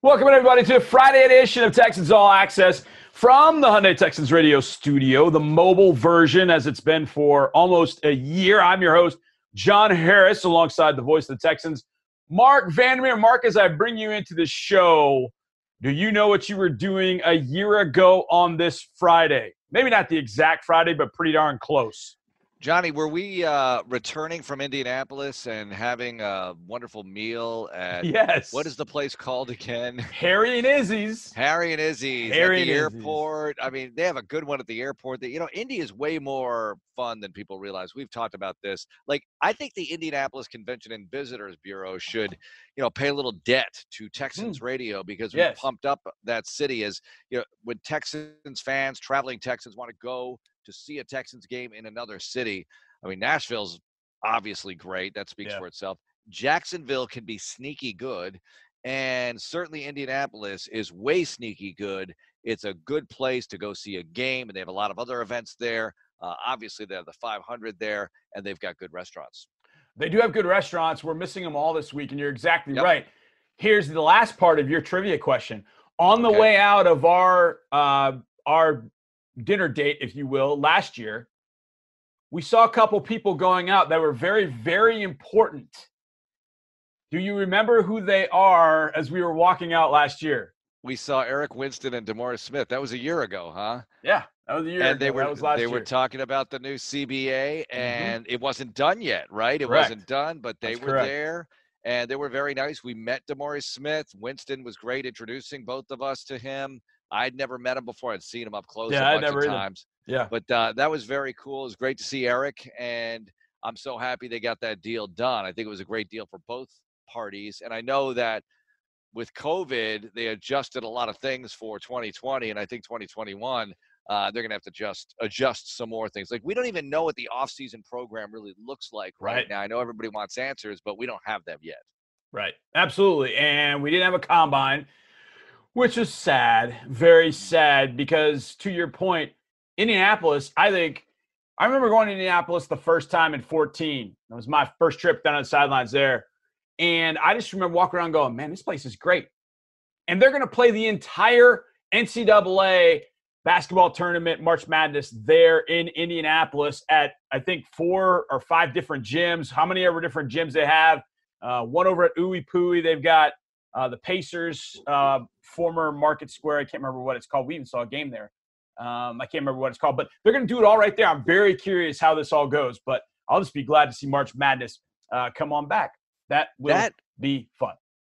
Welcome everybody to the Friday edition of Texans All Access from the Hyundai Texans Radio Studio, the mobile version as it's been for almost a year. I'm your host, John Harris, alongside the voice of the Texans, Marc Vandermeer. Marc, as I bring you into the show, do you know what you were doing a year ago on this Friday? Maybe not the exact Friday, but pretty darn close. Johnny, were we uh, returning from Indianapolis and having a wonderful meal at yes? What is the place called again? Harry and Izzy's. Harry and Izzy's Harry at the airport. I mean, they have a good one at the airport. That you know, Indy is way more fun than people realize. We've talked about this. Like, I think the Indianapolis Convention and Visitors Bureau should, you know, pay a little debt to Texans Mm. radio because we Yes. pumped up that city as you know when Texans fans, traveling Texans, want to go to see a Texans game in another city. I mean, Nashville's obviously great. That speaks Yeah. for itself. Jacksonville can be sneaky good, and certainly Indianapolis is way sneaky good. It's a good place to go see a game, and they have a lot of other events there. Uh, obviously, they have the 500 there, and they've got good restaurants. They do have good restaurants. We're missing them all this week, and you're exactly Yep. right. Here's the last part of your trivia question. On the Okay. way out of our uh, our dinner date, if you will, last year, we saw a couple people going out that were very, very important. Do you remember who they are as we were walking out last year? We saw Eric Winston and DeMaurice Smith. That was a year ago, huh? Yeah, that was year and they ago. were that was last they year. Mm-hmm. were talking about the new CBA, and it wasn't done yet, right? It Correct. wasn't done, but they That's were correct. there, and they were very nice. We met DeMaurice Smith. Winston was great introducing both of us to him. I'd never met him before. I'd seen him up close Yeah, a bunch never of either. times, yeah. but uh, that was very cool. It was great to see Eric, and I'm so happy they got that deal done. I think it was a great deal for both parties, and I know that with COVID, they adjusted a lot of things for 2020, and I think 2021, uh, they're going to have to just adjust some more things. Like we don't even know what the off-season program really looks like right, Right. now. I know everybody wants answers, but we don't have them yet. Right. Absolutely. And we didn't have a combine, which is sad, very sad, because to your point, Indianapolis, I think I remember going to Indianapolis the first time in 14. That was my first trip down on the sidelines there. And I just remember walking around going, man, this place is great. And they're going to play the entire NCAA basketball tournament, March Madness, there in Indianapolis at, I think, four or five different gyms. How many ever different gyms they have? Uh, one over at IUPUI. They've got uh, the Pacers, uh, former Market Square. I can't remember what it's called. We even saw a game there. Um, I can't remember what it's called, but they're going to do it all right there. I'm very curious how this all goes, but I'll just be glad to see March Madness uh, come on back. That will That be fun.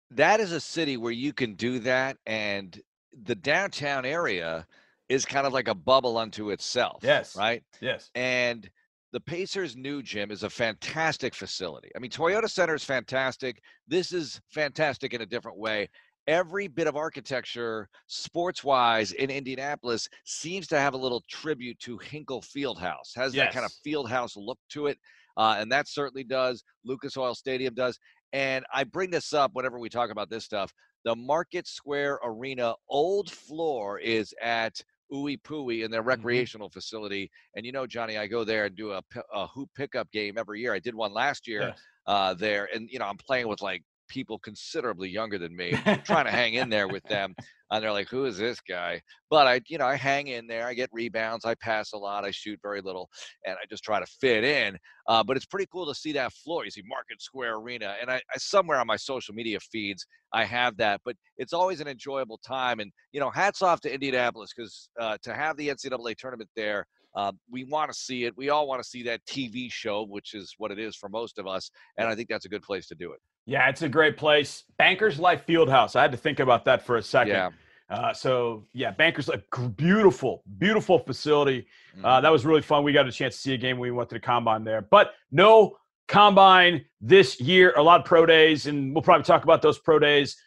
that is a city where you can do that, and the downtown area is kind of like a bubble unto itself. Yes. Right. Yes. And the Pacers' new gym is a fantastic facility. I mean, Toyota Center is fantastic. This is fantastic in a different way. Every bit of architecture, sports wise, in Indianapolis seems to have a little tribute to Hinkle Fieldhouse. Has that kind of fieldhouse look to it. Uh, and that certainly does. Lucas Oil Stadium does. And I bring this up whenever we talk about this stuff. The Market Square Arena old floor is at IUPUI in their recreational facility. And you know, Johnny, I go there and do a, a hoop pickup game every year. I did one last year uh, there, and you know, I'm playing with like people considerably younger than me, trying to hang in there with them. And they're like, "Who is this guy?" But I, you know, I hang in there. I get rebounds. I pass a lot. I shoot very little, and I just try to fit in. Uh, but it's pretty cool to see that floor. You see Market Square Arena, and I, I somewhere on my social media feeds I have that. But it's always an enjoyable time, and you know, hats off to Indianapolis because uh, to have the NCAA tournament there. Uh, we want to see it. We all want to see that TV show, which is what it is for most of us. And I think that's a good place to do it. Yeah, it's a great place. Bankers Life Fieldhouse. I had to think about that for a second. Yeah. Uh, so yeah, Bankers Life, gr- beautiful, beautiful facility. Mm-hmm. Uh, that was really fun. We got a chance to see a game when we went to the combine there, but no combine this year. A lot of pro days, and we'll probably talk about those pro days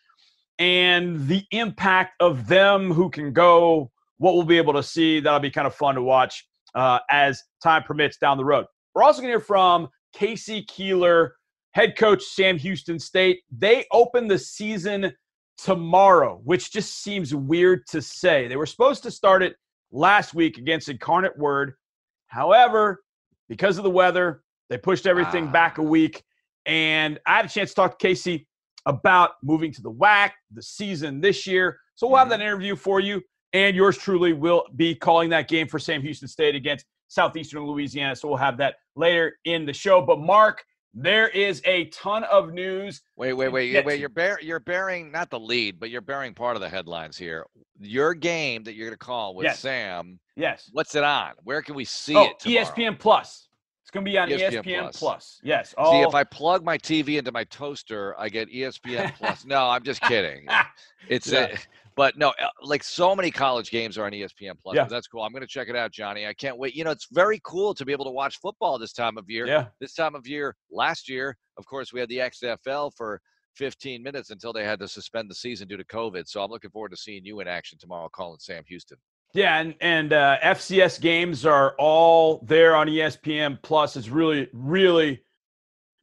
and the impact of them who can go. What we'll be able to see. That'll be kind of fun to watch uh, as time permits down the road. We're also going to hear from K.C. Keeler, head coach Sam Houston State. They open the season tomorrow, which just seems weird to say. They were supposed to start it last week against Incarnate Word. However, because of the weather, they pushed everything back a Ah. week. And I had a chance to talk to K.C. about moving to the WAC, the season this year. So we'll have Mm-hmm. that interview for you, and yours truly will be calling that game for Sam Houston State against Southeastern Louisiana. So we'll have that later in the show. But Marc, there is a ton of news. Wait, wait, wait, wait. You're bear, you're bearing not the lead, but you're bearing part of the headlines here. Your game that you're going to call with Yes. Sam. Yes. What's it on? Where can we see oh, it? tomorrow? ESPN Plus. It's going to be on ESPN ESPN, Plus. Plus. Yes. See, if I plug my TV into my toaster, I get ESPN Plus. No, I'm just kidding. It's Yeah. a, but no, uh, like so many college games are on ESPN Plus. Yeah. That's cool. I'm going to check it out, Johnny. I can't wait. You know, it's very cool to be able to watch football this time of year. yeah. This time of year, last year, of course, we had the XFL for 15 minutes until they had to suspend the season due to COVID. So I'm looking forward to seeing you in action tomorrow, calling Sam Houston. Yeah, and and uh, FCS games are all there on ESPN Plus. It's really, really,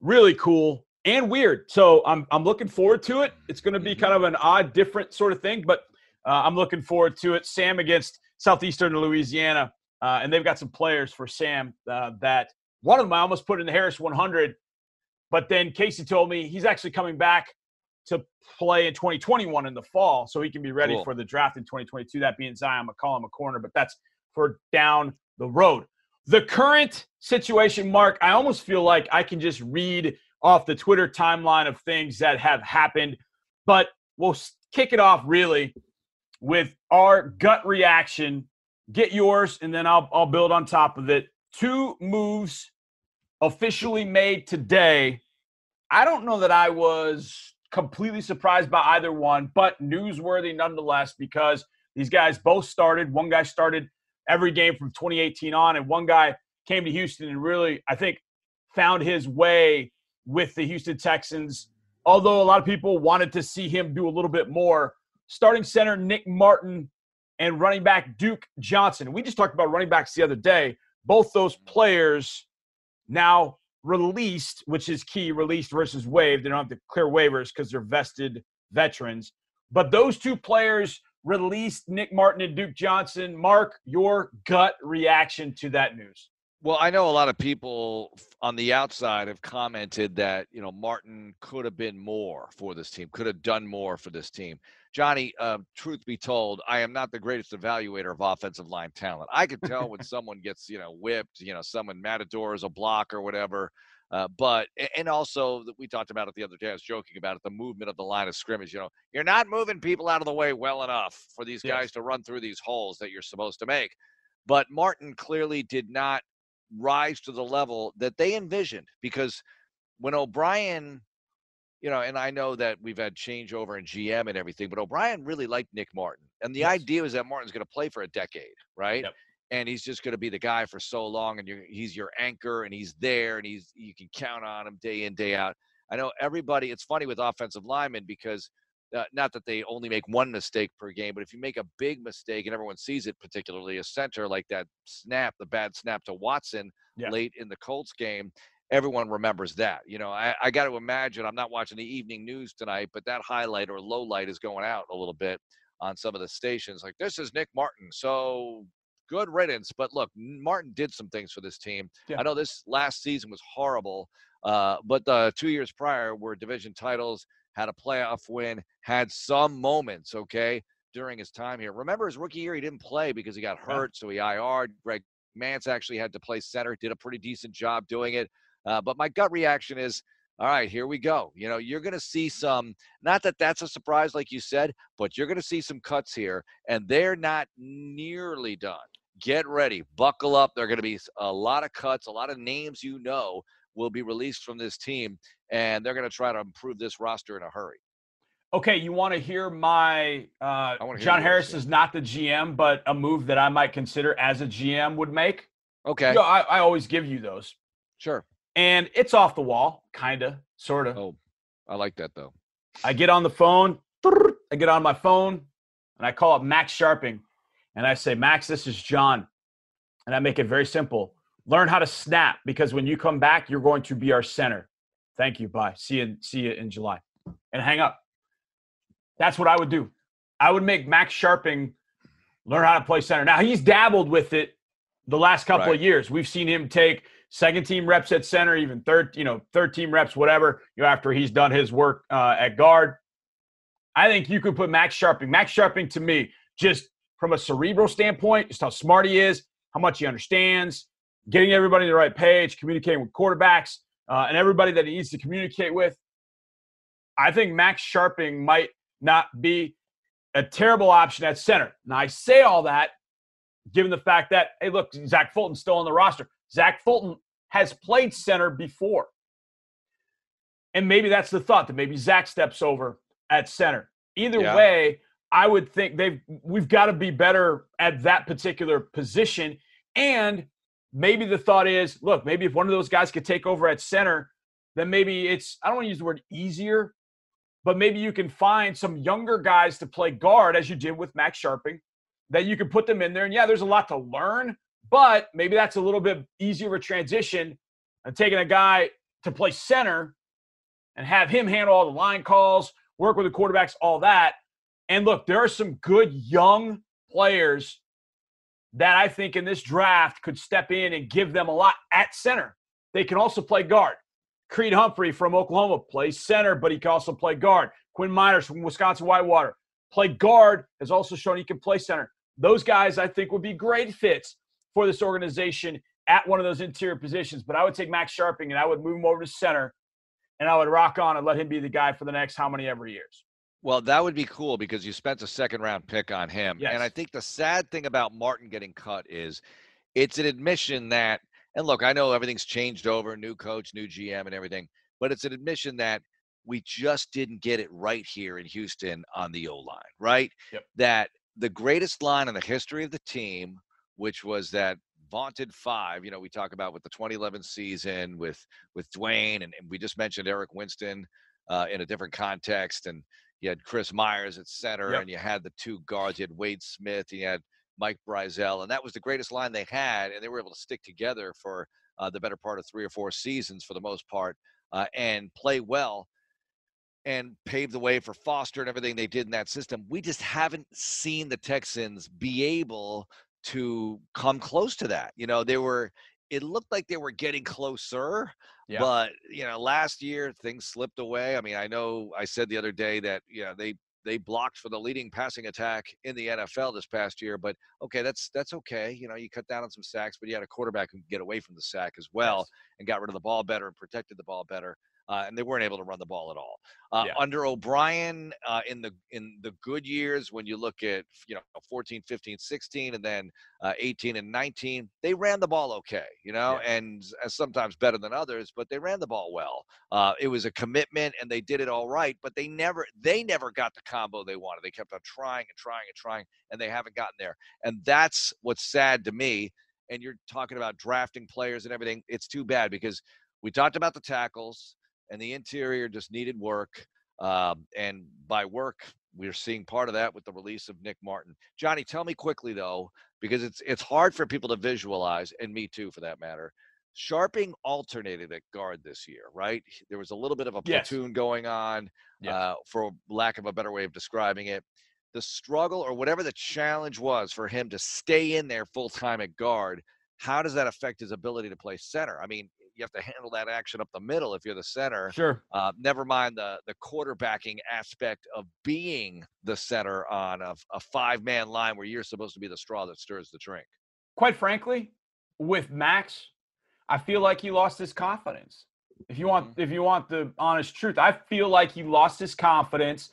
really cool and weird. So I'm I'm looking forward to it. It's going to be Mhm. kind of an odd, different sort of thing, but uh, I'm looking forward to it. Sam against Southeastern Louisiana, uh, and they've got some players for Sam uh, that one of them I almost put in the Harris 100, but then K.C. told me he's actually coming back to play in 2021 in the fall, so he can be ready Cool. for the draft in 2022. That being Zyon McCollum, a corner, but that's for down the road. The current situation, Marc, I almost feel like I can just read off the Twitter timeline of things that have happened, but we'll kick it off really with our gut reaction. Get yours, and then I'll, I'll build on top of it. Two moves officially made today. I don't know that I was completely surprised by either one, but newsworthy nonetheless because these guys both started. One guy started every game from 2018 on, and one guy came to Houston and really, I think, found his way with the Houston Texans. Although a lot of people wanted to see him do a little bit more. Starting center Nick Martin and running back Duke Johnson. We just talked about running backs the other day. Both those players now released, which is key, released versus waived. They don't have to clear waivers because they're vested veterans. But those two players released Nick Martin and Duke Johnson. Marc, your gut reaction to that news. Well, I know a lot of people on the outside have commented that, you know, Martin could have been more for this team, could have done more for this team. Johnny, uh, truth be told, I am not the greatest evaluator of offensive line talent. I can tell when someone gets, you know, whipped, you know, someone matadors a block or whatever. Uh, but and also that we talked about it the other day. I was joking about it. The movement of the line of scrimmage. You know, you're not moving people out of the way well enough for these Yes. guys to run through these holes that you're supposed to make. But Martin clearly did not rise to the level that they envisioned because when O'Brien, you know, and I know that we've had changeover in GM and everything, but O'Brien really liked Nick Martin. And the Yes. idea was that Martin's going to play for a decade, right? Yep. And he's just going to be the guy for so long, and you're, he's your anchor, and he's there, and he's you can count on him day in day out. I know everybody. It's funny with offensive linemen because uh, not that they only make one mistake per game, but if you make a big mistake and everyone sees it, particularly a center like that snap, the bad snap to Watson Yeah. late in the Colts game, everyone remembers that. You know, I, I got to imagine I'm not watching the evening news tonight, but that highlight or low light is going out a little bit on some of the stations. Like this is Nick Martin, so good riddance. But look, Martin did some things for this team. Yeah. I know this last season was horrible, uh, but the two years prior were division titles, had a playoff win, had some moments. Okay. During his time here, remember his rookie year, he didn't play because he got hurt, so he IR'd. Greg Mancz actually had to play center, did a pretty decent job doing it. Uh, but my gut reaction is, all right, here we go. You know, you're going to see some, not that that's a surprise, like you said, but you're going to see some cuts here, and they're not nearly done. Get ready, buckle up. There are going to be a lot of cuts, a lot of names you know will be released from this team, and they're going to try to improve this roster in a hurry. Okay, you want to hear my uh, hear John Harris is not the GM, but a move that I might consider as a GM would make. Okay, You know, I, I always give you those. sure. And it's off the wall, kind of, sort of. Oh, I like that though. I get on the phone, I get on my phone, and I call up Max Scharping. And I say, Max, this is John. And I make it very simple. Learn how to snap because when you come back, you're going to be our center. Thank you. Bye. See you. See you in July. And hang up. That's what I would do. I would make Max Scharping learn how to play center. Now he's dabbled with it the last couple Right. of years. We've seen him take second team reps at center, even third, you know, third team reps, whatever, you know, after he's done his work uh, at guard. I think you could put Max Scharping. Max Scharping to me, just from a cerebral standpoint, just how smart he is, how much he understands, getting everybody the right page, communicating with quarterbacks, uh, and everybody that he needs to communicate with. I think Max Scharping might not be a terrible option at center. Now, I say all that given the fact that, hey, look, Zach Fulton's still on the roster. Zach Fulton has played center before. And maybe that's the thought that maybe Zach steps over at center. Either yeah. way, I would think they've we've got to be better at that particular position. And maybe the thought is, look, maybe if one of those guys could take over at center, then maybe it's I don't want to use the word easier, but maybe you can find some younger guys to play guard as you did with Max Scharping that you can put them in there. And yeah, there's a lot to learn, but maybe that's a little bit easier of a transition than taking a guy to play center and have him handle all the line calls, work with the quarterbacks, all that. And look, there are some good young players that I think in this draft could step in and give them a lot at center. They can also play guard. Creed Humphrey from Oklahoma plays center, but he can also play guard. Quinn Meinerz from Wisconsin Whitewater play guard, has also shown he can play center. Those guys I think would be great fits for this organization at one of those interior positions. But I would take Max Scharping and I would move him over to center and I would rock on and let him be the guy for the next how many ever years. Well, that would be cool because you spent a second round pick on him. Yes. And I think the sad thing about Martin getting cut is it's an admission that and look, I know everything's changed over, new coach, new GM, and everything, but it's an admission that we just didn't get it right here in Houston on the O line, right? Yep. That the greatest line in the history of the team, which was that vaunted five, you know, we talk about with the 2011 season with with Duane, and, and we just mentioned Eric Winston uh, in a different context, and you had Chris Myers at center, yep. and you had the two guards, you had Wade Smith, you had Mike Brisiel, and that was the greatest line they had, and they were able to stick together for uh, the better part of three or four seasons for the most part, uh, and play well, and pave the way for Foster and everything they did in that system. We just haven't seen the Texans be able to come close to that. You know, they were. It looked like they were getting closer, yeah. but you know, last year things slipped away. I mean, I know I said the other day that you know they they blocked for the leading passing attack in the NFL this past year. But okay, that's that's okay. You know, you cut down on some sacks, but you had a quarterback who could get away from the sack as well yes. and got rid of the ball better and protected the ball better uh, and they weren't able to run the ball at all. Uh, yeah. Under O'Brien, uh, in the in the good years, when you look at you know 14, 15, 16, and then uh, 18 and 19, they ran the ball okay, you know, yeah. and sometimes better than others, but they ran the ball well. Uh, it was a commitment, and they did it all right, but they never they never got the combo they wanted. They kept on trying and trying and trying, and they haven't gotten there. And that's what's sad to me. And you're talking about drafting players and everything. It's too bad because we talked about the tackles and the interior just needed work. Um, and by work, we're seeing part of that with the release of Nick Martin. Johnny, tell me quickly though, because it's it's hard for people to visualize, and me too, for that matter. Scharping alternated at guard this year, right? There was a little bit of a platoon yes. going on, yes. uh, for lack of a better way of describing it. The struggle or whatever the challenge was for him to stay in there full time at guard, how does that affect his ability to play center? I mean, you have to handle that action up the middle if you're the center. Sure. Uh, never mind the the quarterbacking aspect of being the center on a, a five man line where you're supposed to be the straw that stirs the drink. Quite frankly, with Max, I feel like he lost his confidence. If you want, mm-hmm. if you want the honest truth, I feel like he lost his confidence,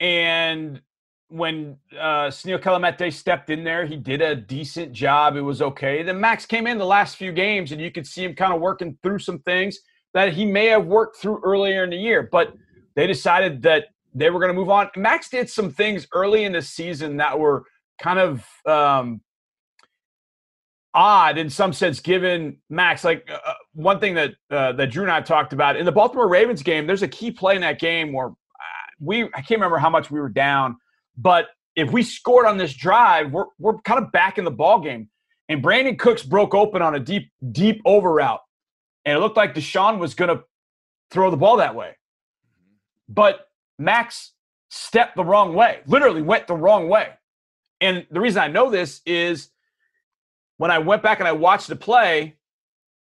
and when uh, Senio stepped in there, he did a decent job. It was okay. Then Max came in the last few games, and you could see him kind of working through some things that he may have worked through earlier in the year. But they decided that they were going to move on. Max did some things early in the season that were kind of um, odd in some sense, given Max. Like uh, uh one thing that uh, that Drew and I talked about in the Baltimore Ravens game, there's a key play in that game where uh, we I can't remember how much we were down but if we scored on this drive, we're, we're kind of back in the ball game. And Brandin Cooks broke open on a deep, deep over route. And it looked like Deshaun was going to throw the ball that way. But Max stepped the wrong way, literally went the wrong way. And the reason I know this is when I went back and I watched the play,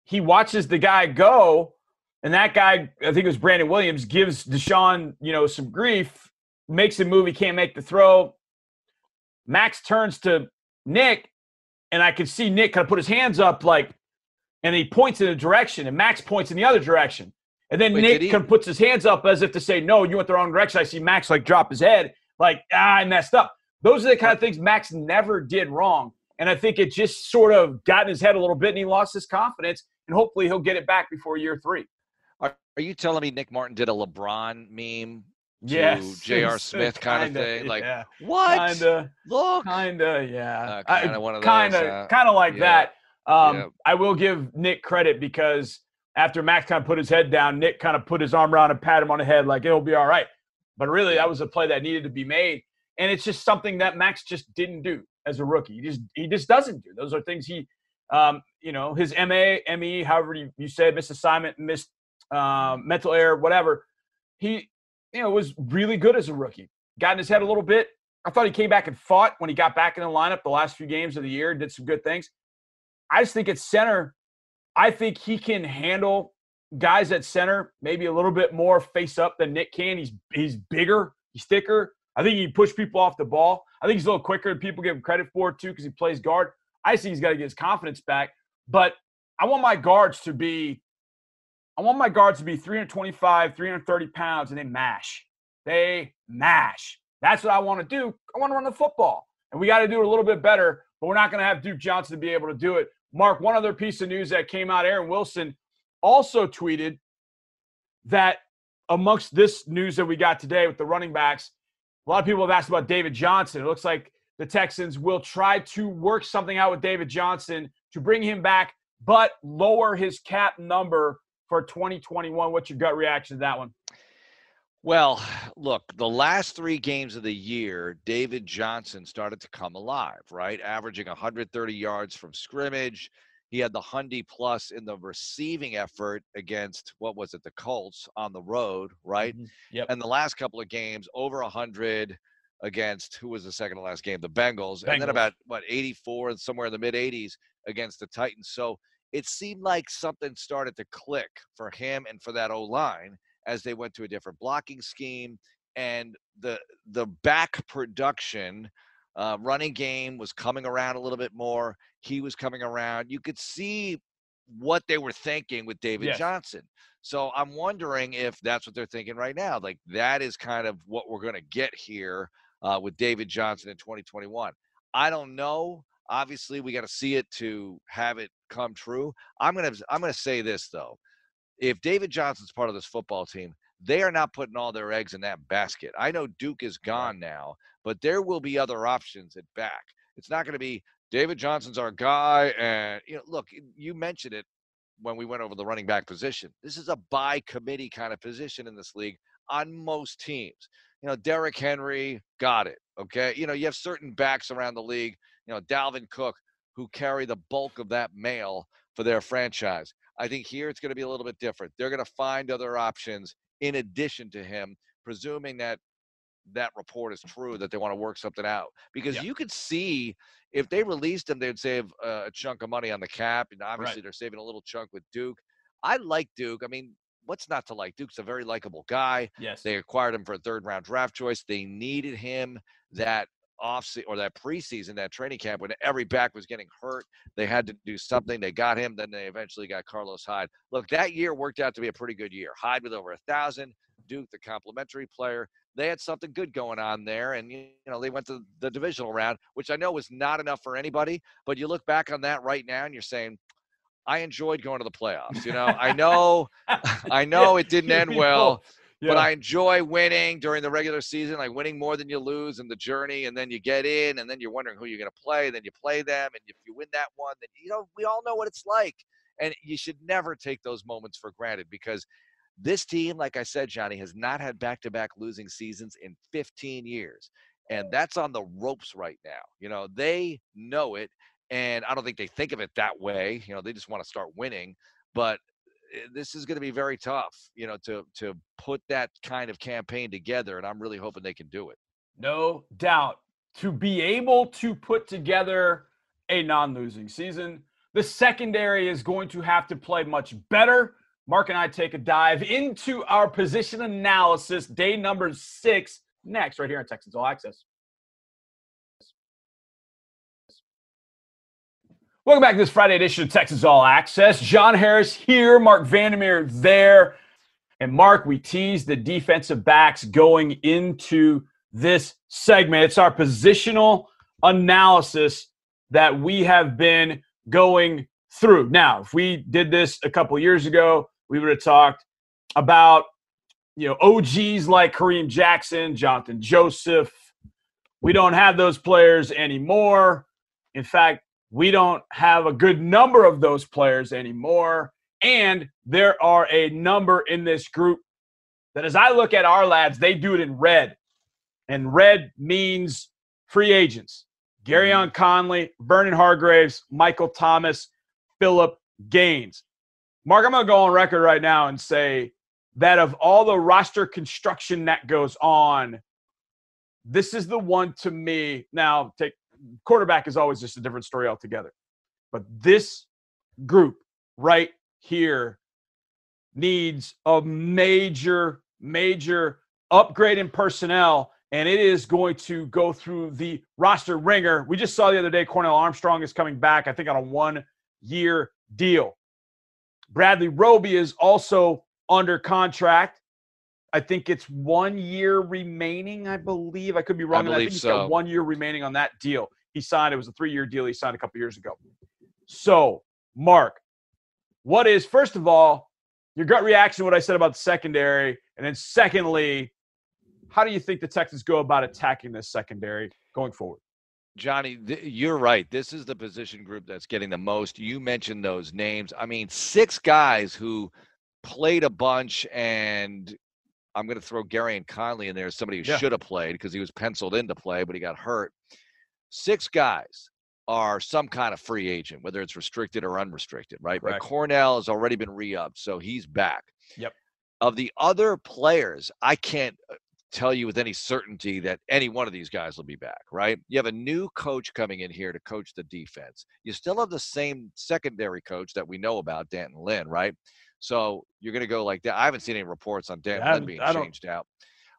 he watches the guy go, and that guy, I think it was Brandon Williams, gives Deshaun, you know, some grief, makes him move. He can't make the throw. Max turns to Nick, and I can see Nick kind of put his hands up, like, and he points in a direction, and Max points in the other direction. And then Wait, Nick he- kind of puts his hands up as if to say, "No, you went the wrong direction." I see Max like drop his head, like, "Ah, I messed up." Those are the kind of things Max never did wrong, and I think it just sort of got in his head a little bit, and he lost his confidence. And hopefully, he'll get it back before year three. Are, are you telling me Nick Martin did a LeBron meme? To Yes, J.R. Smith kind of kinda, thing? Like, yeah, What? kinda, Look. kinda, yeah, Uh, kinda one of those, kinda, uh, kinda like yeah, that. Um, yeah. I will give Nick credit because after Max kind of put his head down, Nick kind of put his arm around and pat him on the head like it'll be all right. But really, that was a play that needed to be made, and it's just something that Max just didn't do as a rookie. He just he just doesn't do. Those are things he, um, you know, his MA, ME, however you, you missed assignment, missed um, mental error, whatever. He, you know, was really good as a rookie. Got in his head a little bit. I thought he came back and fought when he got back in the lineup the last few games of the year, did some good things. I just think at center, I think he can handle guys at center maybe a little bit more face up than Nick can. He's he's bigger, he's thicker. I think he push people off the ball. I think he's a little quicker than people give him credit for too because he plays guard. I think he's got to get his confidence back. But I want my guards to be, I want my guards to be 325, 330 pounds, and they mash. They mash. That's what I want to do. I want to run the football. And we got to do it a little bit better, but we're not going to have Duke Johnson to be able to do it. Marc, one other piece of news that came out Aaron Wilson also tweeted that amongst this news that we got today with the running backs, a lot of people have asked about David Johnson. It looks like the Texans will try to work something out with David Johnson to bring him back, but lower his cap number for 2021. What's your gut reaction to that one? Well, look, the last three games of the year, David Johnson started to come alive, right? Averaging 130 yards from scrimmage. He had the Hundy plus in the receiving effort against what was it, the Colts on the road, right? Mm-hmm, yep. And the last couple of games, over 100 against who was the second to last game? The Bengals, and then about what 84 somewhere in the mid 80s against the Titans. So it seemed like something started to click for him and for that O line as they went to a different blocking scheme and the the back production uh, running game was coming around a little bit more he was coming around you could see what they were thinking with david Yes. johnson so i'm wondering if that's what they're thinking right now like that is kind of what we're going to get here uh, with david johnson in 2021 i don't know obviously we got to see it to have it come true i'm going to i'm to say this though if David Johnson's part of this football team, they are not putting all their eggs in that basket. I know Duke is gone now, but there will be other options at back. It's not going to be David Johnson's our guy. And you know, look, you mentioned it when we went over the running back position. This is a by committee kind of position in this league on most teams. You know, Derrick Henry got it. Okay. You know, you have certain backs around the league, you know, Dalvin Cook, who carry the bulk of that mail for their franchise. I think here it's going to be a little bit different. They're going to find other options in addition to him, presuming that that report is true that they want to work something out. Because Yeah. you could see if they released him, they'd save a chunk of money on the cap, and obviously they're saving a little chunk with Duke. I like Duke. I mean, what's not to like? Duke's a very likable guy. Yes. They acquired him for a third round draft choice. They needed him that off se- or that preseason, that training camp when every back was getting hurt. They had to do something. They got him. Then they eventually got Carlos Hyde. Look, that year worked out to be a pretty good year. Hyde with over a thousand. Duke, the complimentary player. They had something good going on there, and you you know they went to the divisional round, which I know was not enough for anybody. But you look back on that right now, and you're saying, I enjoyed going to the playoffs. You know, I know, I know it didn't end well Yeah. but I enjoy winning during the regular season, like winning more than you lose and the journey, and then you get in, and then you're wondering who you're going to play, then you play them, and if you win that one, then you know we all know what it's like, and you should never take those moments for granted because this team, like I said, Johnny, has not had back-to-back losing seasons in 15 years, and that's on the ropes right now. You know they know it, and I don't think they think of it that way. You know they just want to start winning, but Eh, this is going to be very tough, you know, to to put that kind of campaign together, and I'm really hoping they can do it. No doubt. To be able to put together a non losing season, the secondary is going to have to play much better. Marc and I take a dive into our position analysis, day number six, next, right here on Texans All Access. Welcome back to this Friday edition of Texans All Access. John Harris here, Marc Vandermeer there. And Marc, we teased the defensive backs going into this segment. It's our positional analysis that we have been going through. Now, if we did this a couple years ago, we would have talked about you know OGs like Kareem Jackson, Johnathan Joseph. We don't have those players anymore. In fact, we don't have a good number of those players anymore. And there are a number in this group that, as I look at our lads, they do it in red. And red means free agents. Gareon mm-hmm. Conley, Vernon Hargreaves, Michael Thomas, Phillip Gaines. Marc, I'm going to go on record right now and say that of all the roster construction that goes on, this is the one to me. Now, take quarterback is always just a different story altogether. But this group right here needs a major, major upgrade in personnel, and it is going to go through the roster ringer. We just saw the other day Cornell Armstrong is coming back, I think, on a one year deal. Bradley Roby is also under contract. I think it's one year remaining, I believe. I could be wrong. I, I think he's so. got one year remaining on that deal. He signed, it was a three year deal he signed a couple years ago. So, Marc, what is, first of all, your gut reaction to what I said about the secondary? And then, secondly, how do you think the Texans go about attacking this secondary going forward? Johnny, th- you're right. This is the position group that's getting the most. You mentioned those names. I mean, six guys who played a bunch and I'm going to throw Gareon Conley in there as somebody who yeah. should have played because he was penciled in to play, but he got hurt. Six guys are some kind of free agent, whether it's restricted or unrestricted, right? Correct. But Cornell has already been re-upped, so he's back. Yep. Of the other players, I can't uh, tell you with any certainty that any one of these guys will be back, right? You have a new coach coming in here to coach the defense. You still have the same secondary coach that we know about, D'Anton Lynn, right? So you're going to go like that. I haven't seen any reports on Dan Lynn being changed out.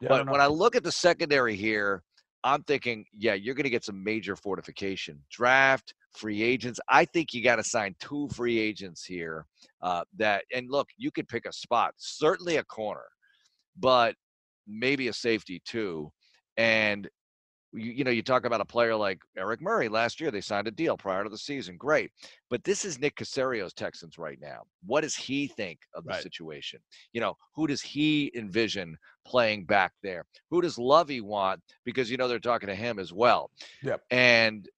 Yeah, but I when I look at the secondary here, I'm thinking, yeah, you're going to get some major fortification. Draft, free agents. I think you got to sign two free agents here. Uh, that and look, you could pick a spot, certainly a corner, but maybe a safety too. And you, you know, you talk about a player like Eric Murray last year, they signed a deal prior to the season. Great. But this is Nick Caserio's Texans right now. What does he think of the right. situation? You know, who does he envision playing back there? Who does Lovie want? Because, you know, they're talking to him as well. Yep. And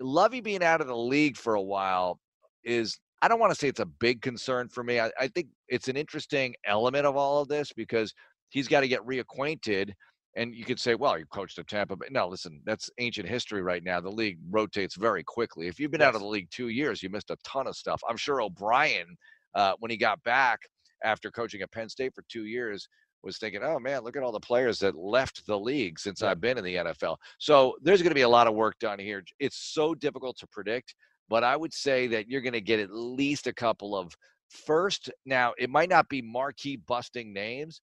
Lovie being out of the league for a while is I don't want to say it's a big concern for me. I, I, think it's an interesting element of all of this because he's got to get reacquainted and you could say, well, you coached at Tampa But No, listen, that's ancient history right now. The league rotates very quickly. If you've been yes. out of the league two years, you missed a ton of stuff. I'm sure O'Brien, uh, when he got back after coaching at Penn State for two years, was thinking, oh man, look at all the players that left the league since. I've been in the NFL. So there's going to be a lot of work done here. It's so difficult to predict, but I would say that you're going to get at least a couple of first. Now, it might not be marquee busting names,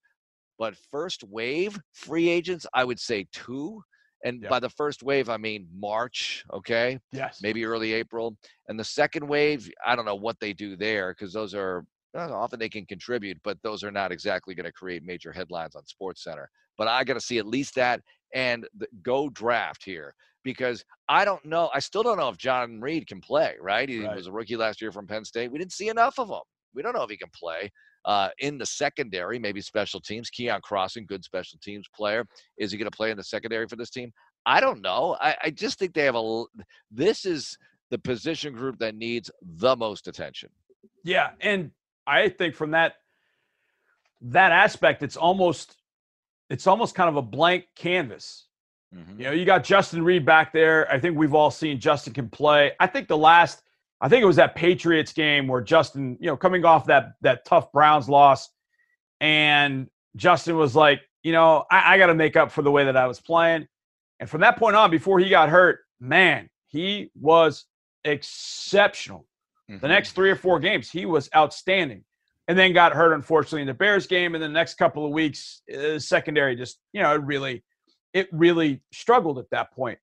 but first wave free agents, I would say two. And by the first wave, I mean March, okay? Yes. Maybe early April. And the second wave, I don't know what they do there because those are often they can contribute, but those are not exactly going to create major headlines on Sports Center. But I got to see at least that and the, go draft here because I don't know. I still don't know if John Reid can play. Right? He right. was a rookie last year from Penn State. We didn't see enough of him. We don't know if he can play uh, in the secondary, maybe special teams. Keion Crossen, good special teams player. Is he going to play in the secondary for this team? I don't know. I, I just think they have a. This is the position group that needs the most attention. Yeah, and I think from that that aspect, it's almost it's almost kind of a blank canvas. Mm-hmm. You know, you got Justin Reid back there. I think we've all seen Justin can play. I think the last I think it was that Patriots game where Justin, you know, coming off that that tough Browns loss, and Justin was like, you know, I, I got to make up for the way that I was playing. And from that point on, before he got hurt, man, he was exceptional. Mm-hmm. The next three or four games, he was outstanding. And then got hurt, unfortunately, in the Bears game. And the next couple of weeks, uh, secondary just, you know, it really, it really struggled at that point.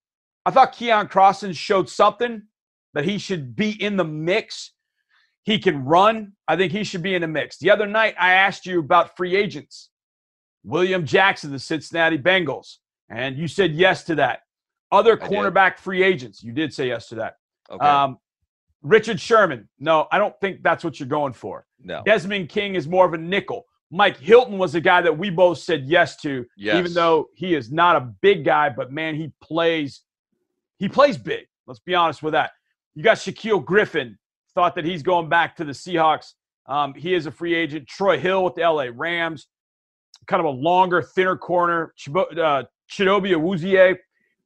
I thought Keion Crossen showed something that he should be in the mix. He can run. I think he should be in the mix. The other night, I asked you about free agents. William Jackson, the Cincinnati Bengals. And you said yes to that. Other cornerback free agents, you did say yes to that. Okay. Um, Richard Sherman, no, I don't think that's what you're going for. No. Desmond King is more of a nickel. Mike Hilton was a guy that we both said yes to, yes. even though he is not a big guy, but man, he plays he plays big. Let's be honest with that. You got Shaquill Griffin, thought that he's going back to the Seahawks. Um, he is a free agent. Troy Hill with the LA Rams, kind of a longer, thinner corner. Chido, uh, Awuzie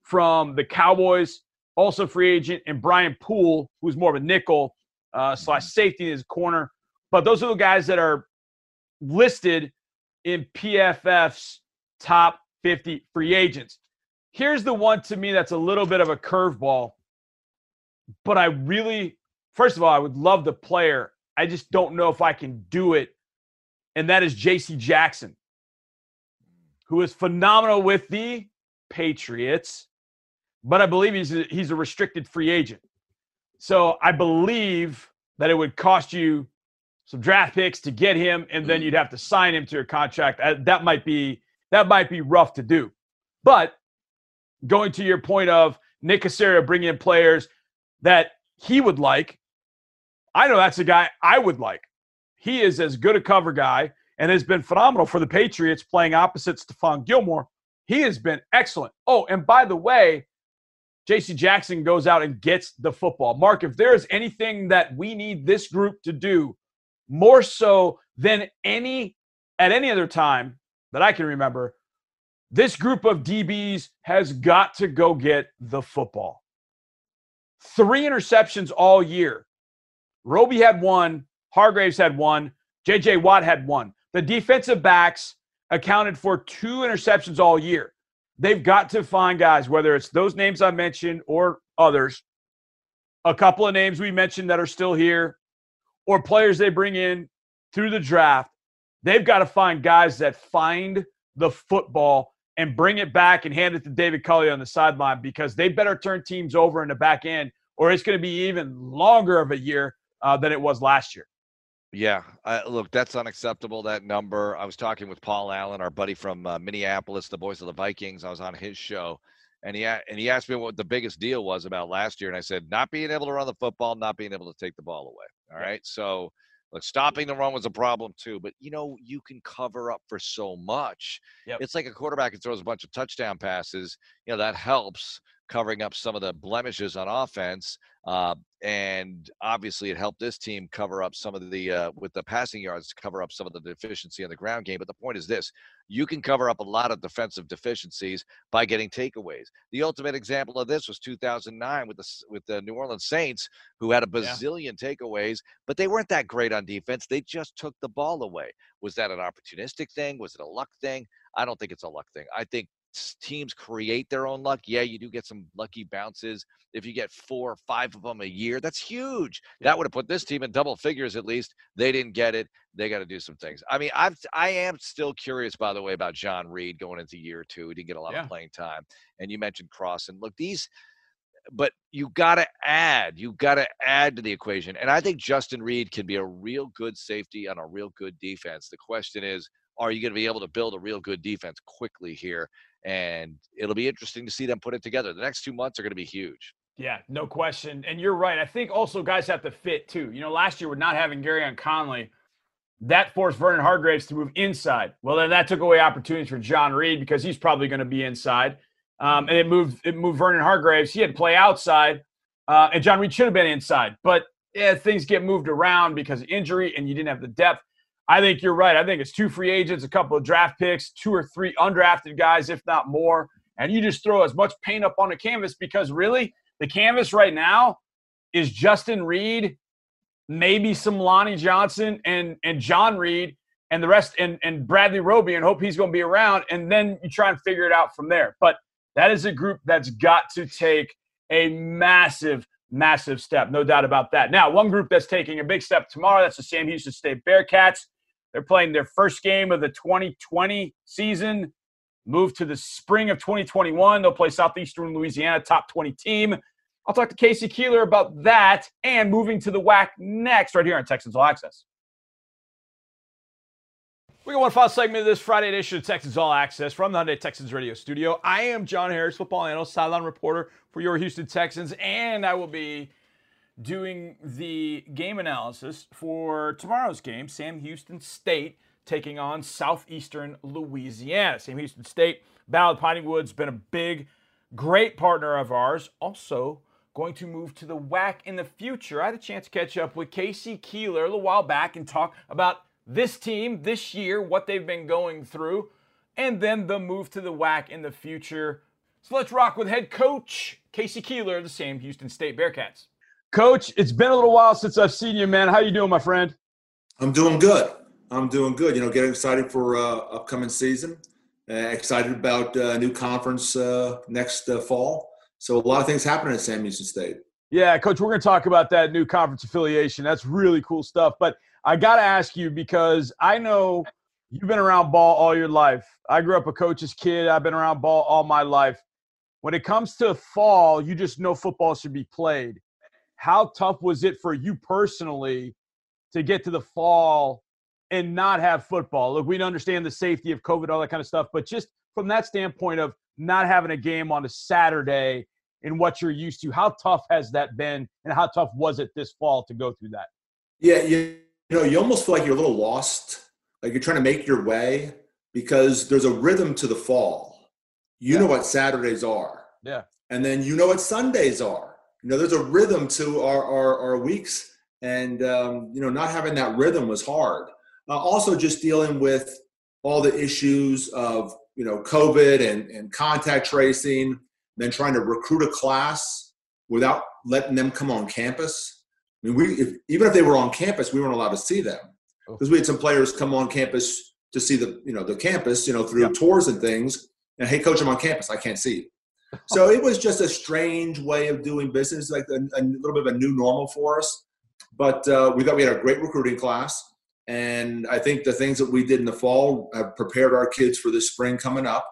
from the Cowboys, also free agent, and Brian Poole, who's more of a nickel uh, slash safety in his corner. But those are the guys that are listed in PFF's top 50 free agents. Here's the one to me that's a little bit of a curveball, but I really, first of all, I would love the player. I just don't know if I can do it. And that is JC Jackson, who is phenomenal with the Patriots, but I believe he's a, he's a restricted free agent. So I believe that it would cost you some draft picks to get him, and then you'd have to sign him to your contract. Uh, that might be that might be rough to do. But going to your point of Nick Caserio bringing in players that he would like, I know that's a guy I would like. He is as good a cover guy and has been phenomenal for the Patriots playing opposite Stephon Gilmore. He has been excellent. Oh, and by the way, JC Jackson goes out and gets the football. Marc, if there is anything that we need this group to do more so than any at any other time that I can remember, this group of DBs has got to go get the football. Three interceptions all year. Roby had one, Hargreaves had one, JJ Watt had one. The defensive backs accounted for two interceptions all year. They've got to find guys, whether it's those names I mentioned or others, a couple of names we mentioned that are still here, or players they bring in through the draft. They've got to find guys that find the football and bring it back and hand it to David Culley on the sideline because they better turn teams over in the back end, or it's going to be even longer of a year uh, than it was last year. Yeah, uh, look, that's unacceptable. That number. I was talking with Paul Allen, our buddy from uh, Minneapolis, the boys of the Vikings. I was on his show, and he and he asked me what the biggest deal was about last year, and I said not being able to run the football, not being able to take the ball away. All right, so Look, stopping the run was a problem too, but you know, you can cover up for so much. Yep. It's like a quarterback that throws a bunch of touchdown passes. You know, that helps covering up some of the blemishes on offense. Uh, and obviously, it helped this team cover up some of the uh, with the passing yards, cover up some of the deficiency in the ground game. But the point is this: you can cover up a lot of defensive deficiencies by getting takeaways. The ultimate example of this was 2009 with the with the New Orleans Saints, who had a bazillion yeah. takeaways, but they weren't that great on defense. They just took the ball away. Was that an opportunistic thing? Was it a luck thing? I don't think it's a luck thing. I think teams create their own luck. Yeah, you do get some lucky bounces. If you get four or five of them a year, that's huge. Yeah. That would have put this team in double figures at least. They didn't get it. They got to do some things. I mean, I'm I am still curious, by the way, about John Reid going into year two. He didn't get a lot yeah. of playing time. And you mentioned Cross. And look, these but you got to add, you got to add to the equation. And I think Justin Reid can be a real good safety on a real good defense. The question is, are you going to be able to build a real good defense quickly here? And it'll be interesting to see them put it together. The next two months are going to be huge. Yeah, no question. And you're right. I think also guys have to fit too. You know, last year with not having Gareon Conley, that forced Vernon Hargreaves to move inside. Well, then that took away opportunities for John Reid because he's probably going to be inside. Um, and it moved it moved Vernon Hargreaves. He had to play outside, uh, and John Reid should have been inside. But yeah, things get moved around because of injury, and you didn't have the depth. I think you're right. I think it's two free agents, a couple of draft picks, two or three undrafted guys, if not more. And you just throw as much paint up on the canvas because really, the canvas right now is Justin Reid, maybe some Lonnie Johnson and and John Reid, and the rest and, and Bradley Roby and hope he's going to be around. And then you try and figure it out from there. But that is a group that's got to take a massive, massive step, no doubt about that. Now, one group that's taking a big step tomorrow, that's the Sam Houston State Bearcats. They're playing their first game of the 2020 season. Move to the spring of 2021. They'll play Southeastern Louisiana, top 20 team. I'll talk to K.C. Keeler about that and moving to the WAC next, right here on Texans All Access. We got one final segment of this Friday edition of Texans All Access from the Hyundai Texans Radio Studio. I am John Harris, football analyst, sideline reporter for your Houston Texans, and I will be doing the game analysis for tomorrow's game, Sam Houston State taking on Southeastern Louisiana. Sam Houston State, Ballard Piney Woods, been a big, great partner of ours. Also, going to move to the WAC in the future. I had a chance to catch up with K.C. Keeler a little while back and talk about this team this year, what they've been going through, and then the move to the WAC in the future. So let's rock with head coach K.C. Keeler of the Sam Houston State Bearkats. Coach, it's been a little while since I've seen you, man. How you doing, my friend? I'm doing good. I'm doing good. You know, getting excited for uh, upcoming season. Uh, excited about uh, new conference uh, next uh, fall. So a lot of things happening at Sam Houston State. Yeah, coach, we're going to talk about that new conference affiliation. That's really cool stuff. But I got to ask you because I know you've been around ball all your life. I grew up a coach's kid. I've been around ball all my life. When it comes to fall, you just know football should be played. How tough was it for you personally to get to the fall and not have football? Look, we understand the safety of COVID, all that kind of stuff, but just from that standpoint of not having a game on a Saturday in what you're used to, how tough has that been, and how tough was it this fall to go through that? Yeah, you, you know, you almost feel like you're a little lost, like you're trying to make your way because there's a rhythm to the fall. You yeah. know what Saturdays are. Yeah. And then you know what Sundays are. You know, there's a rhythm to our, our, our weeks. And, um, you know, not having that rhythm was hard. Uh, also, just dealing with all the issues of, you know, COVID and, and contact tracing, then trying to recruit a class without letting them come on campus. I mean, we if, even if they were on campus, we weren't allowed to see them because oh. we had some players come on campus to see the you know the campus, you know, through tours and things. And hey, coach, I'm on campus. I can't see you. So it was just a strange way of doing business, like a, a little bit of a new normal for us. But uh, we thought we had a great recruiting class, and I think the things that we did in the fall have prepared our kids for this spring coming up.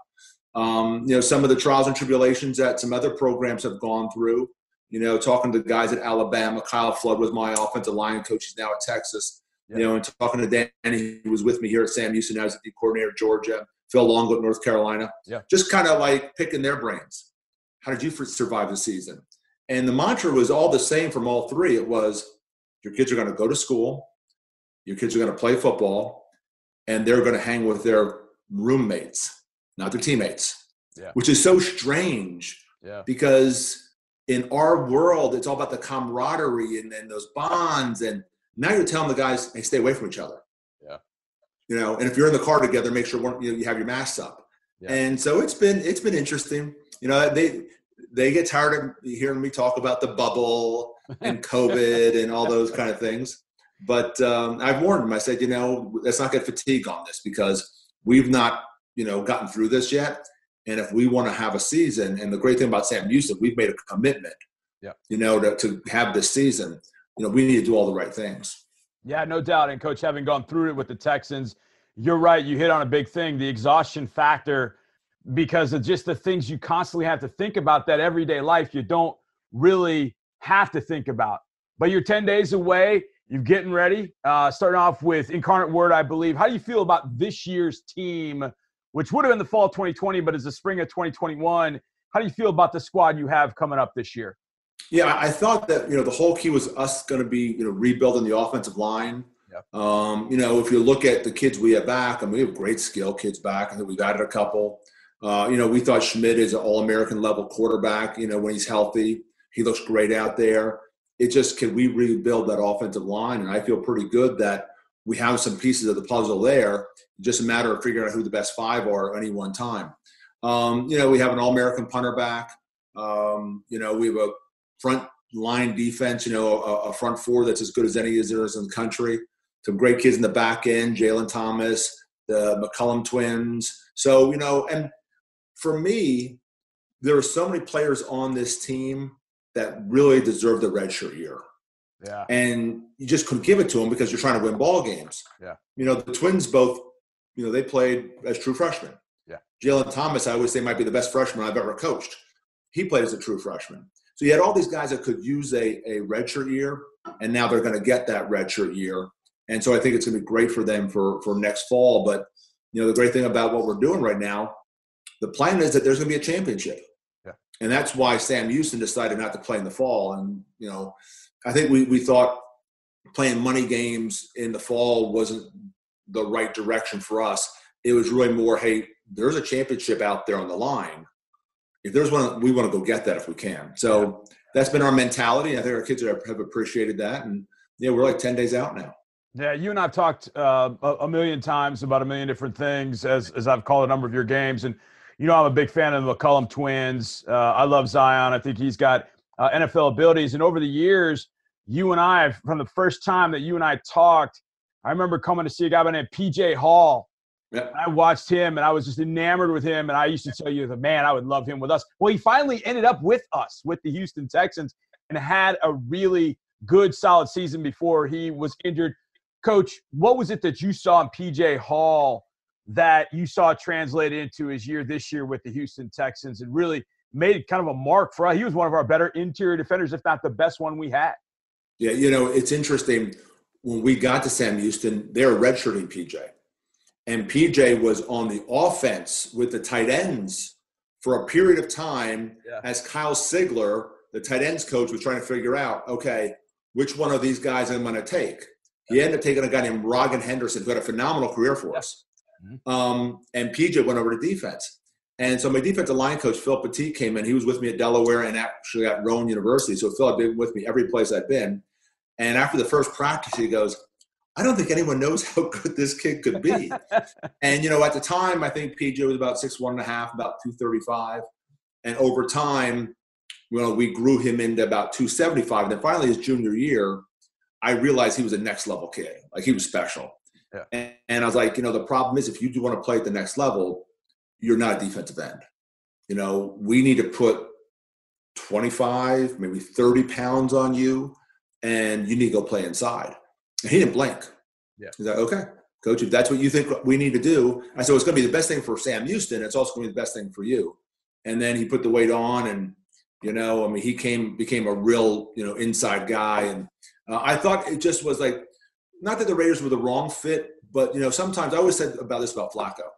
Um, you know, some of the trials and tribulations that some other programs have gone through. You know, talking to the guys at Alabama, Kyle Flood was my offensive line coach. He's now at Texas. You know, and talking to Danny, who was with me here at Sam Houston, I was the coordinator of Georgia. Phil Longo at North Carolina. Yeah. Just kind of like picking their brains. How did you survive the season? And the mantra was all the same from all three. It was your kids are going to go to school, your kids are going to play football, and they're going to hang with their roommates, not their teammates. Yeah. Which is so strange. Yeah. Because in our world, it's all about the camaraderie and, and those bonds. And now you're telling the guys, hey, stay away from each other. You know, and if you're in the car together, make sure one, you, know, you have your masks up. Yeah. And so it's been it's been interesting. You know, they they get tired of hearing me talk about the bubble and COVID and all those kind of things. But um, I've warned them. I said, you know, let's not get fatigue on this because we've not, you know, gotten through this yet. And if we want to have a season, and the great thing about Sam Houston, we've made a commitment, yeah. you know, to, to have this season. You know, we need to do all the right things. Yeah, no doubt. And coach, having gone through it with the Texans, you're right. You hit on a big thing, the exhaustion factor, because of just the things you constantly have to think about that everyday life you don't really have to think about. But you're 10 days away. You're getting ready. Uh, starting off with Incarnate Word, I believe. How do you feel about this year's team, which would have been the fall of 2020, but is the spring of 2021? How do you feel about the squad you have coming up this year? Yeah, I thought that you know the whole key was us going to be you know rebuilding the offensive line. Yep. Um, you know, if you look at the kids we have back, I mean, we have great skill kids back. I think we've added a couple. Uh, you know, we thought Schmid is an all-American level quarterback. You know, when he's healthy, he looks great out there. It just can we rebuild that offensive line, and I feel pretty good that we have some pieces of the puzzle there. Just a matter of figuring out who the best five are at any one time. Um, you know, we have an all-American punter back. Um, you know, we have a front line defense. You know, a, a, front four that's as good as any as there is in the country. Some great kids in the back end: Jalen Thomas, the McCollum twins. So you know, and for me, there are so many players on this team that really deserve the redshirt year. Yeah. And you just couldn't give it to them because you're trying to win ball games. Yeah. You know, the Twins both, you know, they played as true freshmen. Yeah. Jalen Thomas, I always say, might be the best freshman I've ever coached. He played as a true freshman. So you had all these guys that could use a, a redshirt year, and now they're going to get that redshirt year. And so I think it's going to be great for them for, for next fall. But, you know, the great thing about what we're doing right now, the plan is that there's going to be a championship. Yeah. And that's why Sam Houston decided not to play in the fall. And, you know, I think we, we thought playing money games in the fall wasn't the right direction for us. It was really more, hey, there's a championship out there on the line. If there's one, we want to go get that if we can. So that's been our mentality. I think our kids have, have appreciated that. And yeah, we're like 10 days out now. Yeah, you and I've talked uh, a million times about a million different things as, as I've called a number of your games. And, you know, I'm a big fan of the McCollum twins. Uh, I love Zyon. I think he's got uh, NFL abilities. And over the years, you and I, from the first time that you and I talked, I remember coming to see a guy by the name PJ Hall. Yep. I watched him and I was just enamored with him. And I used to tell you, the man, I would love him with us. Well, he finally ended up with us, with the Houston Texans, and had a really good, solid season before he was injured. Coach, what was it that you saw in PJ Hall that you saw translated into his year this year with the Houston Texans and really made kind of a mark for us? He was one of our better interior defenders, if not the best one we had. Yeah, you know, it's interesting. When we got to Sam Houston, they're redshirting PJ. And PJ was on the offense with the tight ends for a period of time Yeah. as Kyle Sigler, the tight ends coach, was trying to figure out, okay, which one of these guys I'm going to take. He ended up taking a guy named Rogan Henderson, who had a phenomenal career for us. Mhm. Um, and PJ went over to defense. And so my defensive line coach, Phil Petit, came in. He was with me at Delaware and actually at Rowan University. So Phil had been with me every place I'd been. And after the first practice, he goes, I don't think anyone knows how good this kid could be. and, you know, at the time, I think PJ was about six one and a half, about 235. And over time, you know, we grew him into about 275. And then finally, his junior year, I realized he was a next level kid. Like he was special. Yeah. And, and I was like, you know, the problem is if you do want to play at the next level, you're not a defensive end. You know, we need to put 25, maybe 30 pounds on you, and you need to go play inside. And he didn't blink. Yeah. He's like, okay, coach, if that's what you think we need to do. I said, it's going to be the best thing for Sam Houston. It's also going to be the best thing for you. And then he put the weight on and, you know, I mean, he came, became a real, you know, inside guy. And uh, I thought it just was like, not that the Raiders were the wrong fit, but, you know, sometimes I always said about this about Flacco.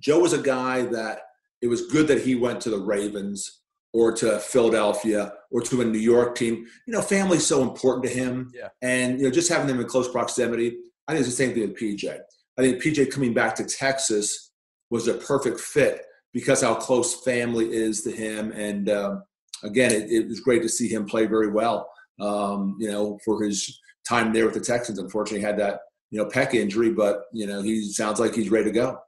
Joe was a guy that it was good that he went to the Ravens or to Philadelphia or to a New York team. You know, family's so important to him. Yeah. And, you know, just having them in close proximity. I think it's the same thing with PJ. I think PJ coming back to Texas was a perfect fit because how close family is to him. And um, again, it, it, was great to see him play very well. Um, you know, for his time there with the Texans, unfortunately, had that you know pec injury, but you know he sounds like he's ready to go.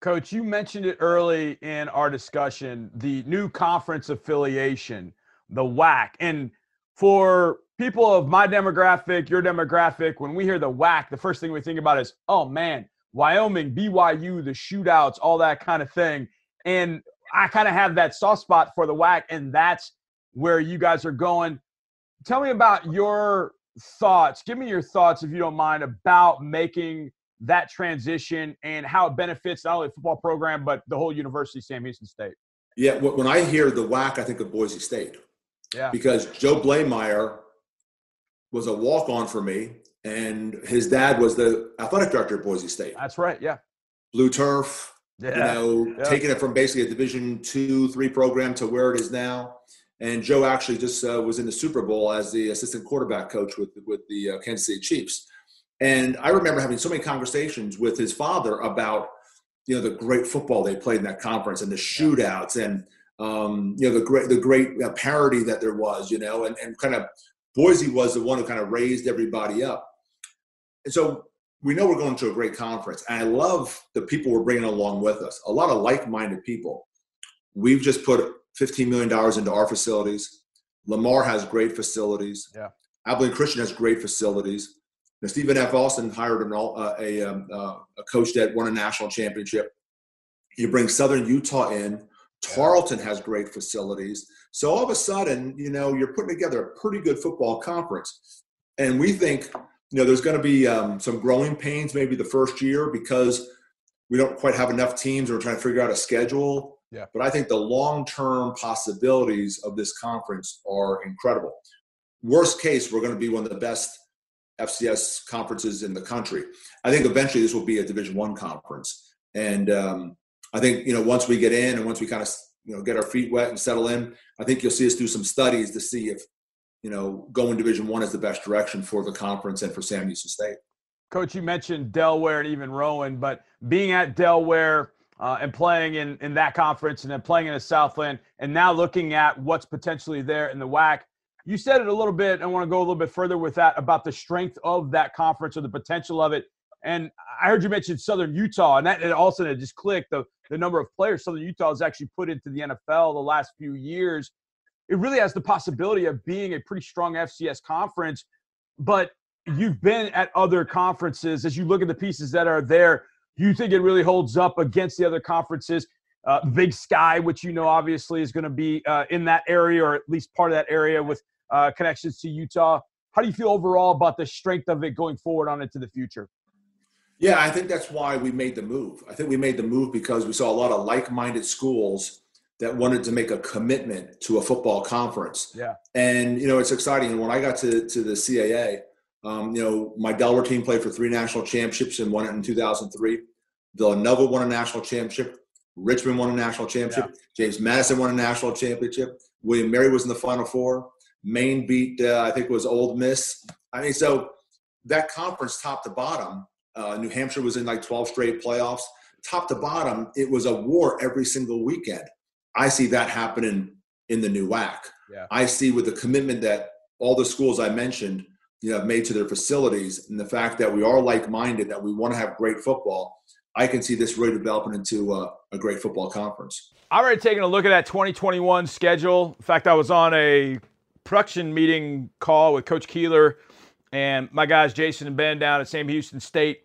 Coach, you mentioned it early in our discussion the new conference affiliation, the WAC. And for people of my demographic, your demographic, when we hear the WAC, the first thing we think about is, oh man, Wyoming, BYU, the shootouts, all that kind of thing. And I kind of have that soft spot for the WAC, and that's where you guys are going. Tell me about your thoughts. Give me your thoughts, if you don't mind, about making that transition and how it benefits not only the football program but the whole University Sam Houston State. Yeah, when I hear the WAC, I think of Boise State. Yeah. Because Joe Bleymaier was a walk on for me, and his dad was the athletic director at Boise State. That's right. Yeah. Blue turf, Yeah. you know, yeah. taking it from basically a Division two, three program to where it is now. And Joe actually just uh, was in the Super Bowl as the assistant quarterback coach with with the uh, Kansas City Chiefs. And I remember having so many conversations with his father about you know the great football they played in that conference and the shootouts and um, you know the great the great uh, parity that there was, you know, and, and kind of Boise was the one who kind of raised everybody up. And so we know we're going to a great conference. And I love the people we're bringing along with us. A lot of like-minded people. We've just put $15 million into our facilities. Lamar has great facilities. Yeah. Abilene Christian has great facilities. Stephen F. Austin hired an, uh, a, um, uh, a coach that won a national championship. You bring Southern Utah in. Tarleton has great facilities. So all of a sudden, you know, you're putting together a pretty good football conference. And we think, you know, there's going to be um, some growing pains maybe the first year because we don't quite have enough teams. We're trying to figure out a schedule. Yeah. But I think the long-term possibilities of this conference are incredible. Worst case, we're going to be one of the best FCS conferences in the country. I think eventually this will be a Division One conference, and um, I think you know once we get in and once we kind of you know get our feet wet and settle in, I think you'll see us do some studies to see if you know going Division One is the best direction for the conference and for Sam Houston State. Coach, you mentioned Delaware and even Rowan, but being at Delaware uh, and playing in, in that conference and then playing in the Southland and now looking at what's potentially there in the WAC, you said it a little bit. I want to go a little bit further with that about the strength of that conference or the potential of it. And I heard you mention Southern Utah, and that and also it just clicked the, the number of players Southern Utah has actually put into the NFL the last few years. It really has the possibility of being a pretty strong FCS conference, but you've been at other conferences. As you look at the pieces that are there, you think it really holds up against the other conferences? Uh, Big Sky, which you know obviously is going to be uh, in that area or at least part of that area with uh, connections to Utah. How do you feel overall about the strength of it going forward on into the future? Yeah, I think that's why we made the move. I think we made the move because we saw a lot of like-minded schools that wanted to make a commitment to a football conference. Yeah. And you know, it's exciting. And when I got to to the CAA, um, you know, my Delaware team played for three national championships and won it in 2003. Villanova won a national championship. Richmond won a national championship. Yeah. James Madison won a national championship. William Mary was in the Final Four. Maine beat, uh, I think, it was Ole Miss. I mean, so that conference, top to bottom, uh, New Hampshire was in like 12 straight playoffs. Top to bottom, it was a war every single weekend. I see that happening in the new WAC. Yeah. I see with the commitment that all the schools I mentioned, you know, have made to their facilities, and the fact that we are like-minded, that we want to have great football. I can see this really developing into a, a great football conference. I'm already taking a look at that 2021 schedule. In fact, I was on a production meeting call with Coach Keeler and my guys Jason and Ben down at Sam Houston State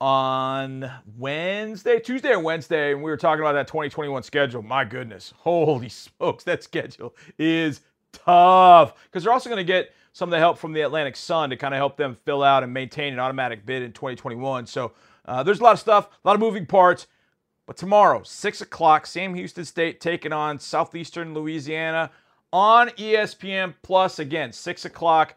on Wednesday, Tuesday or Wednesday, and we were talking about that 2021 schedule. My goodness, holy smokes, that schedule is tough because they're also going to get some of the help from the Atlantic Sun to kind of help them fill out and maintain an automatic bid in 2021. So uh, there's a lot of stuff, a lot of moving parts. But tomorrow, 6 o'clock, Sam Houston State taking on Southeastern Louisiana on ESPN Plus again, six o'clock,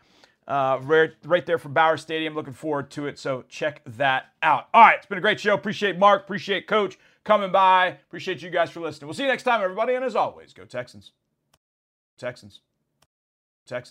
uh, right, right there from Bowers Stadium. Looking forward to it. So check that out. All right, it's been a great show. Appreciate Marc. Appreciate Coach coming by. Appreciate you guys for listening. We'll see you next time, everybody. And as always, go Texans. Texans. Texans.